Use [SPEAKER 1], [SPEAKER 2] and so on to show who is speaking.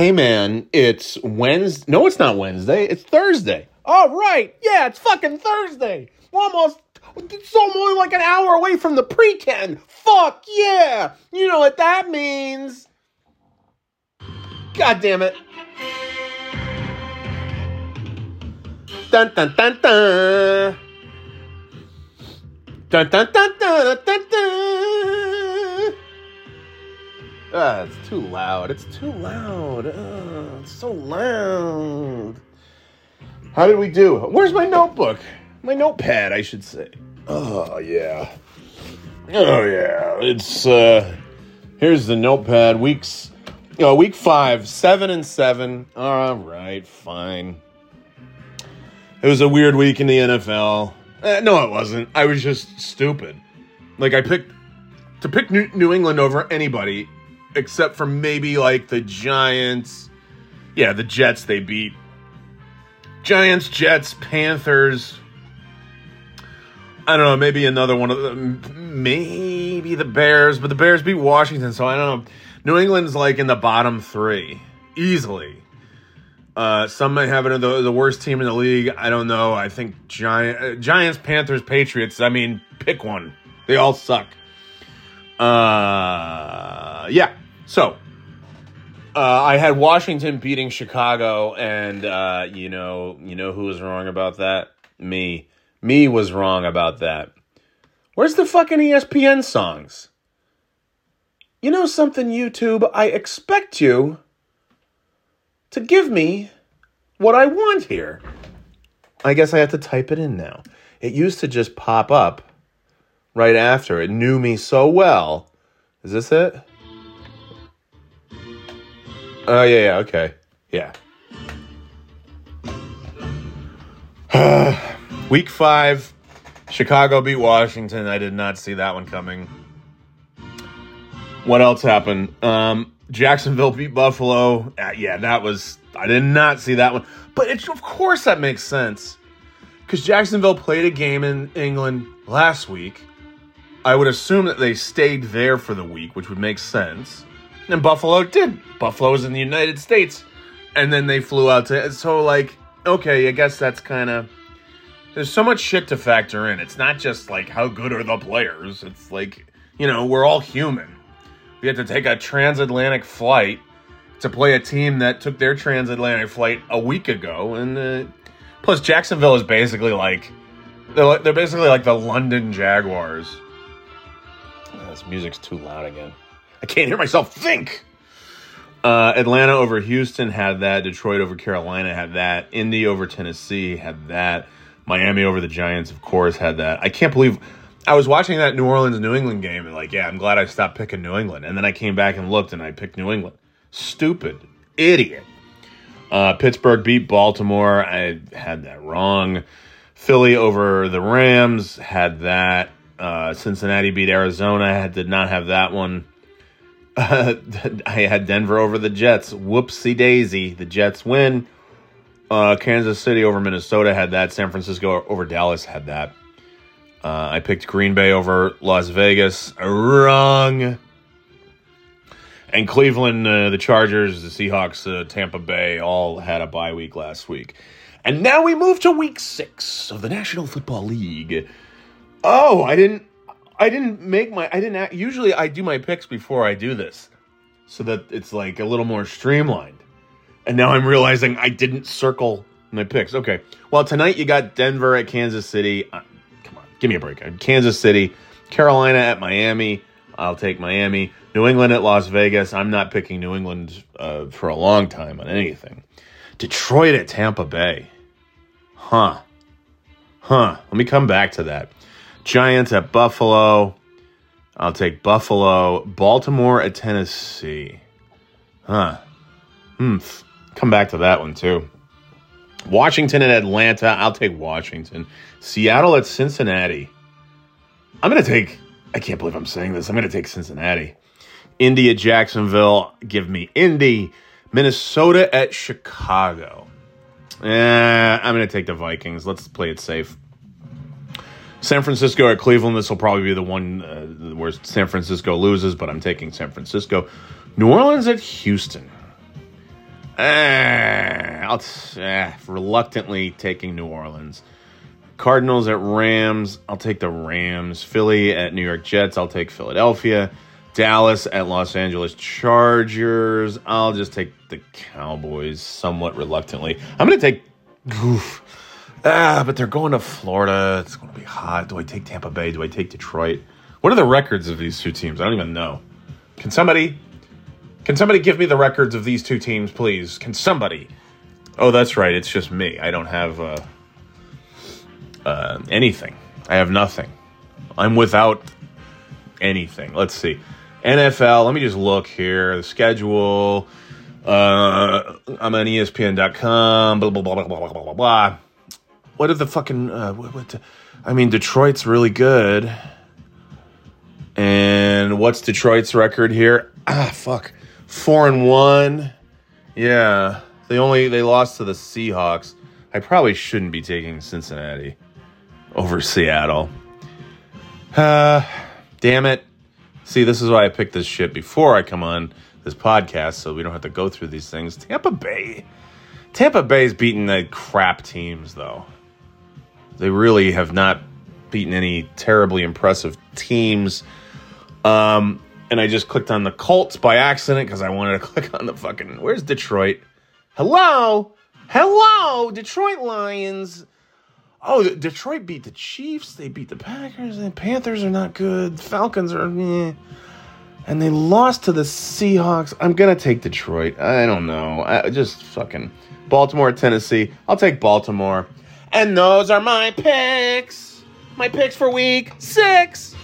[SPEAKER 1] Hey man, it's Wednesday. No, it's not Wednesday. It's Thursday. All right. Yeah, it's fucking Thursday. We're almost. It's only like an hour away from the pre-ken. Fuck yeah. You know what that means. God damn it. Dun dun dun dun. Dun dun dun dun dun dun. Ah, it's too loud. It's too loud. Ah, it's so loud. How did we do? Where's my notebook? My notepad, I should say. Oh yeah. Oh yeah. It's uh here's the notepad. Weeks uh, week five, seven and seven. All right, fine. It was a weird week in the NFL. Eh, no, it wasn't. I was just stupid. Like I picked to pick New, New England over anybody except for maybe like the Giants. Yeah, the Jets they beat. Giants, Jets, Panthers. I don't know, maybe another one of them. Maybe the Bears, but the Bears beat Washington, so I don't know. New England's like in the bottom three, easily. Uh, some might have it the, the worst team in the league. I don't know. I think Giant, uh, Giants, Panthers, Patriots. I mean, pick one. They all suck. Uh, yeah. So, uh, I had Washington beating Chicago, and uh, you know, you know who was wrong about that? Me. Me was wrong about that. Where's the fucking ESPN songs? You know something, YouTube? I expect you to give me what I want here. I guess I have to type it in now. It used to just pop up right after. It knew me so well. Is this it? Oh, yeah, yeah, okay. Yeah. Week five, Chicago beat Washington. I did not see that one coming. What else happened? Um, Jacksonville beat Buffalo. Uh, yeah, that was. I did not see that one. But it's, of course that makes sense. Because Jacksonville played a game in England last week. I would assume that they stayed there for the week, which would make sense. And Buffalo did. Buffalo was in the United States. And then they flew out to. So, like, okay, I guess that's kind of. There's so much shit to factor in. It's not just like how good are the players. It's like, you know, we're all human. We had to take a transatlantic flight to play a team that took their transatlantic flight a week ago. And uh, plus, Jacksonville is basically like. They're, they're basically like the London Jaguars. Oh, this music's too loud again. I can't hear myself think. Uh, Atlanta over Houston had that. Detroit over Carolina had that. Indy over Tennessee had that. Miami over the Giants, of course, had that. I can't believe I was watching that New Orleans New England game and like, yeah, I'm glad I stopped picking New England. And then I came back and looked and I picked New England. Stupid idiot. Uh, Pittsburgh beat Baltimore. I had that wrong. Philly over the Rams had that. Uh, Cincinnati beat Arizona. I did not have that one. Uh, I had Denver over the Jets. Whoopsie daisy. The Jets win. Uh, Kansas City over Minnesota had that. San Francisco over Dallas had that. Uh, I picked Green Bay over Las Vegas. Wrong. And Cleveland, uh, the Chargers, the Seahawks, uh, Tampa Bay all had a bye week last week. And now we move to week six of the National Football League. Oh, I didn't. I didn't make my. I didn't. Act, usually, I do my picks before I do this, so that it's like a little more streamlined. And now I'm realizing I didn't circle my picks. Okay. Well, tonight you got Denver at Kansas City. Uh, come on, give me a break. Kansas City, Carolina at Miami. I'll take Miami. New England at Las Vegas. I'm not picking New England uh, for a long time on anything. Detroit at Tampa Bay. Huh. Huh. Let me come back to that. Giants at Buffalo. I'll take Buffalo. Baltimore at Tennessee. Huh. Hmm. Come back to that one too. Washington at Atlanta. I'll take Washington. Seattle at Cincinnati. I'm going to take, I can't believe I'm saying this. I'm going to take Cincinnati. Indy at Jacksonville. Give me Indy. Minnesota at Chicago. Eh, I'm going to take the Vikings. Let's play it safe. San Francisco at Cleveland. This will probably be the one uh, where San Francisco loses, but I'm taking San Francisco. New Orleans at Houston. Eh, I'll eh, reluctantly taking New Orleans. Cardinals at Rams. I'll take the Rams. Philly at New York Jets. I'll take Philadelphia. Dallas at Los Angeles Chargers. I'll just take the Cowboys somewhat reluctantly. I'm going to take. Oof. Ah, but they're going to Florida. It's going to be hot. Do I take Tampa Bay? Do I take Detroit? What are the records of these two teams? I don't even know. Can somebody can somebody give me the records of these two teams, please? Can somebody? Oh, that's right. It's just me. I don't have uh, uh, anything. I have nothing. I'm without anything. Let's see. NFL. Let me just look here. The schedule. Uh, I'm on ESPN.com. Blah blah blah blah blah blah blah blah. What are the fucking? Uh, what, what I mean, Detroit's really good. And what's Detroit's record here? Ah, fuck four and one. Yeah, they only they lost to the Seahawks. I probably shouldn't be taking Cincinnati over Seattle. Uh, damn it. See, this is why I picked this shit before I come on this podcast, so we don't have to go through these things. Tampa Bay. Tampa Bay's beaten the crap teams, though. They really have not beaten any terribly impressive teams. Um, and I just clicked on the Colts by accident because I wanted to click on the fucking. Where's Detroit? Hello, hello, Detroit Lions. Oh, Detroit beat the Chiefs. They beat the Packers. The Panthers are not good. Falcons are, eh. and they lost to the Seahawks. I'm gonna take Detroit. I don't know. I just fucking Baltimore, Tennessee. I'll take Baltimore. And those are my picks. My picks for week six.